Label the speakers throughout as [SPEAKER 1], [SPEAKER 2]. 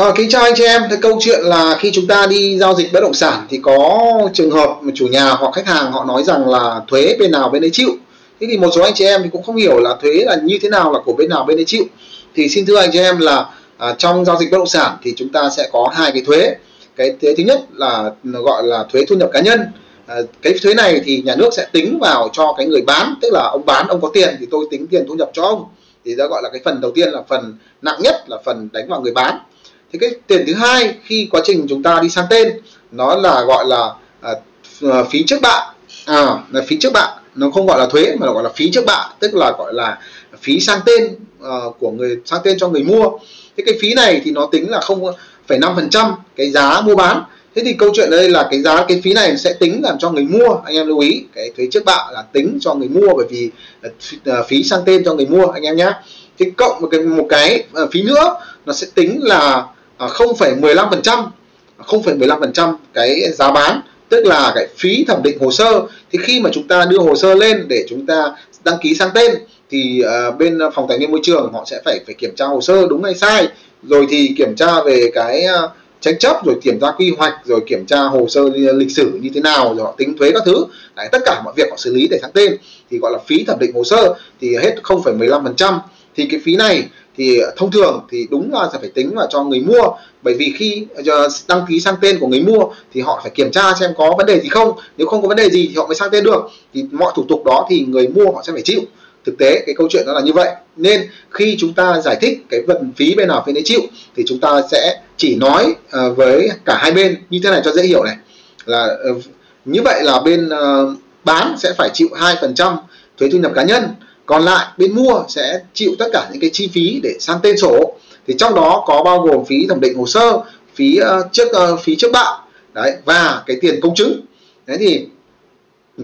[SPEAKER 1] À, kính chào anh chị em, cái câu chuyện là khi chúng ta đi giao dịch bất động sản thì có trường hợp mà chủ nhà hoặc khách hàng họ nói rằng là thuế bên nào bên đấy chịu. Thế thì một số anh chị em thì cũng không hiểu là thuế là như thế nào là của bên nào bên đấy chịu. Thì xin thưa anh chị em là à, trong giao dịch bất động sản thì chúng ta sẽ có hai cái thuế. Cái thuế thứ nhất là gọi là thuế thu nhập cá nhân. À, cái thuế này thì nhà nước sẽ tính vào cho cái người bán, tức là ông bán ông có tiền thì tôi tính tiền thu nhập cho ông. Thì đó gọi là cái phần đầu tiên là phần nặng nhất là phần đánh vào người bán thì cái tiền thứ hai khi quá trình chúng ta đi sang tên nó là gọi là à, ờ, phí trước bạ. À là phí trước bạ. Nó không gọi là thuế mà là gọi là phí trước bạ tức là gọi là phí sang tên uh, của người sang tên cho người mua. Thế cái phí này thì nó tính là không phải năm phần trăm cái giá mua bán. Thế thì câu chuyện đây là cái giá cái phí này sẽ tính làm cho người mua anh em lưu ý cái thuế trước bạ là tính cho người mua bởi vì uh, phí sang tên cho người mua anh em nhé. Thì cộng một cái một cái uh, phí nữa nó sẽ tính là À, 0,15% 0,15% à, cái giá bán tức là cái phí thẩm định hồ sơ. Thì khi mà chúng ta đưa hồ sơ lên để chúng ta đăng ký sang tên thì uh, bên phòng tài nguyên môi trường họ sẽ phải phải kiểm tra hồ sơ đúng hay sai rồi thì kiểm tra về cái uh, tranh chấp rồi kiểm tra quy hoạch rồi kiểm tra hồ sơ lịch sử như thế nào rồi họ tính thuế các thứ. Đấy, tất cả mọi việc họ xử lý để sang tên. Thì gọi là phí thẩm định hồ sơ thì hết 0,15% thì cái phí này thì ờ, thông thường thì đúng là sẽ phải tính là cho người mua. Bởi vì khi ờ, đăng ký sang tên của người mua thì họ phải kiểm tra xem có vấn đề gì không. Nếu không có vấn đề gì thì họ mới sang tên được. Thì mọi thủ tục đó thì người mua họ sẽ phải chịu. Thực tế cái câu chuyện đó là như vậy. Nên khi chúng ta giải thích cái vận phí bên nào bên đấy chịu thì chúng ta sẽ chỉ nói uh, với cả hai bên. Như thế này cho dễ hiểu này. Là uh, như vậy là bên uh, bán sẽ phải chịu hai phần trăm thuế thu nhập cá nhân còn lại bên mua sẽ chịu tất cả những cái chi phí để sang tên sổ thì trong đó có bao gồm phí thẩm định hồ sơ phí uh, trước uh, phí trước bạ. Đấy và cái tiền công chứng. Đấy thì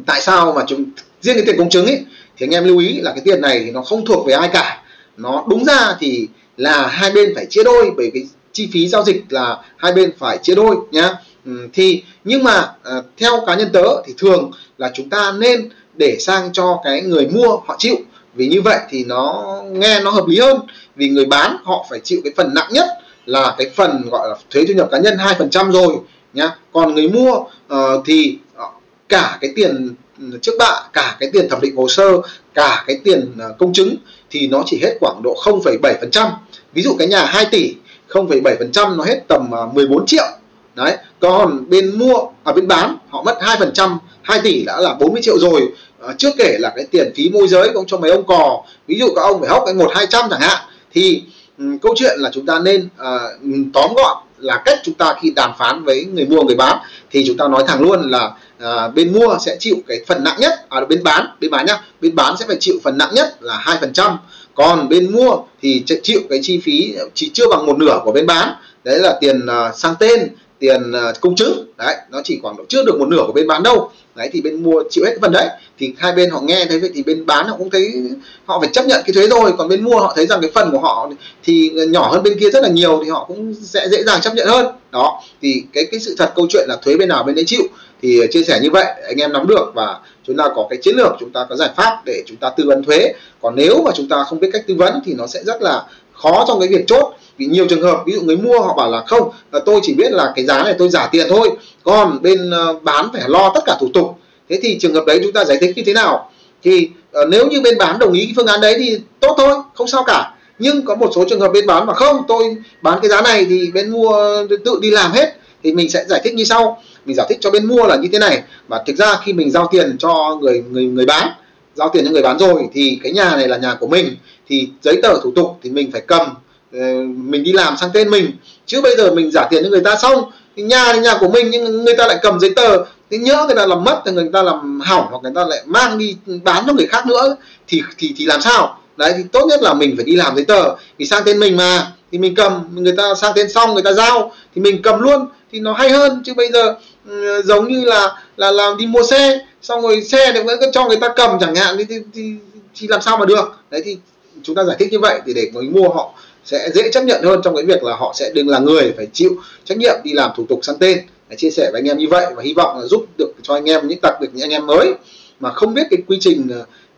[SPEAKER 1] tại sao mà chúng riêng cái tiền công chứng ấy thì anh em lưu ý là cái tiền này thì nó không thuộc về ai cả. Nó đúng ra thì là hai bên phải chia đôi bởi cái chi phí giao dịch là hai bên phải chia đôi nhá. Ừ, thì nhưng mà uh, theo cá nhân tớ thì thường là chúng ta nên để sang cho cái người mua họ chịu vì như vậy thì nó nghe nó hợp lý hơn. Vì người bán họ phải chịu cái phần nặng nhất là cái phần gọi là thuế thu nhập cá nhân hai phần trăm rồi nhá. Còn người mua uh, thì ờ, cả cái tiền ừ, trước bạ cả cái tiền thẩm định hồ sơ cả cái tiền ờ, công chứng thì nó chỉ hết khoảng độ 0,7 phần trăm. Ví dụ cái nhà 2 tỷ 0,7 phần trăm nó hết tầm 14 triệu đấy còn bên mua ở à, bên bán họ mất 2 phần trăm 2 tỷ đã là 40 triệu rồi. Ờ, à, trước kể là cái tiền phí môi giới cũng cho mấy ông cò. Ví dụ các ông phải hốc cái một hai trăm chẳng hạn. Thì um, câu chuyện là chúng ta nên uh, tóm gọn là cách chúng ta khi đàm phán với người mua người bán. Thì chúng ta nói thẳng luôn là à, bên mua sẽ chịu cái phần nặng nhất à bên bán bên bán nhá. Bên bán sẽ phải chịu phần nặng nhất là hai phần trăm. Còn bên mua thì chịu cái chi phí chỉ chưa bằng một nửa của bên bán. Đấy là tiền à, sang tên tiền à, công chứng. Đấy, nó chỉ khoảng độ chưa được một nửa của bên bán đâu. Đấy, thì bên mua chịu hết cái phần đấy. Thì hai bên họ nghe thấy vậy thì bên bán họ cũng thấy họ phải chấp nhận cái thuế rồi còn bên mua họ thấy rằng cái phần của họ thì nhỏ hơn bên kia rất là nhiều thì họ cũng sẽ dễ dàng chấp nhận hơn. Đó, thì cái cái sự thật câu chuyện là thuế bên nào bên đấy chịu thì chia sẻ như vậy, anh em nắm được và chúng ta có cái chiến lược, chúng ta có giải pháp để chúng ta tư vấn thuế. Còn nếu mà chúng ta không biết cách tư vấn thì nó sẽ rất là khó trong cái việc chốt. Vì nhiều trường hợp, ví dụ người mua họ bảo là không, là tôi chỉ biết là cái giá này tôi giả tiền thôi. Còn bên ờ, bán phải lo tất cả thủ tục. Thế thì trường hợp đấy chúng ta giải thích như thế nào? Thì ờ, nếu như bên bán đồng ý cái phương án đấy thì tốt thôi, không sao cả. Nhưng có một số trường hợp bên bán mà không, tôi bán cái giá này thì bên mua ờ, tự đi làm hết, thì mình sẽ giải thích như sau. Mình giải thích cho bên mua là như thế này. Và thực ra khi mình giao tiền cho người người người bán giao tiền cho người bán rồi thì cái nhà này là nhà của mình, thì giấy tờ thủ tục thì mình phải cầm. Ờ, mình đi làm sang tên mình. Chứ bây giờ mình giả tiền cho người ta xong, thì nhà thì nhà của mình nhưng người ta lại cầm giấy tờ. Thì nhớ người ta làm mất thì người ta làm hỏng hoặc người ta lại mang đi bán cho người khác nữa, thì thì thì làm sao? Đấy, thì tốt nhất là mình phải đi làm giấy tờ. Thì sang tên mình mà, thì mình cầm. Người ta sang tên xong, người ta giao, thì mình cầm luôn. Thì nó hay hơn. Chứ bây giờ ừ, giống như là là làm đi mua xe xong rồi xe thì vẫn cho người ta cầm chẳng hạn thì, thì, thì, thì làm sao mà được? Đấy thì chúng ta giải thích như vậy thì để người mua họ sẽ dễ chấp nhận hơn trong cái việc là họ sẽ đừng là người phải chịu trách nhiệm đi làm thủ tục sang tên. Để chia sẻ với anh em như vậy và hy vọng là giúp được cho anh em những đặc biệt những anh em mới mà không biết cái quy trình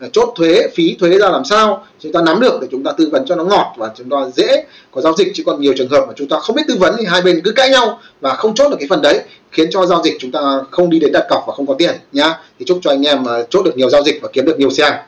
[SPEAKER 1] ờ, chốt thuế phí thuế ra làm sao. Chúng ta nắm được để chúng ta tư vấn cho nó ngọt và chúng ta dễ có giao dịch. Chứ còn nhiều trường hợp mà chúng ta không biết tư vấn thì hai bên cứ cãi nhau và không chốt được cái phần đấy khiến cho giao dịch chúng ta không đi đến đặt cọc và không có tiền nhá. Thì chúc cho anh em chốt được nhiều giao dịch và kiếm được nhiều xe.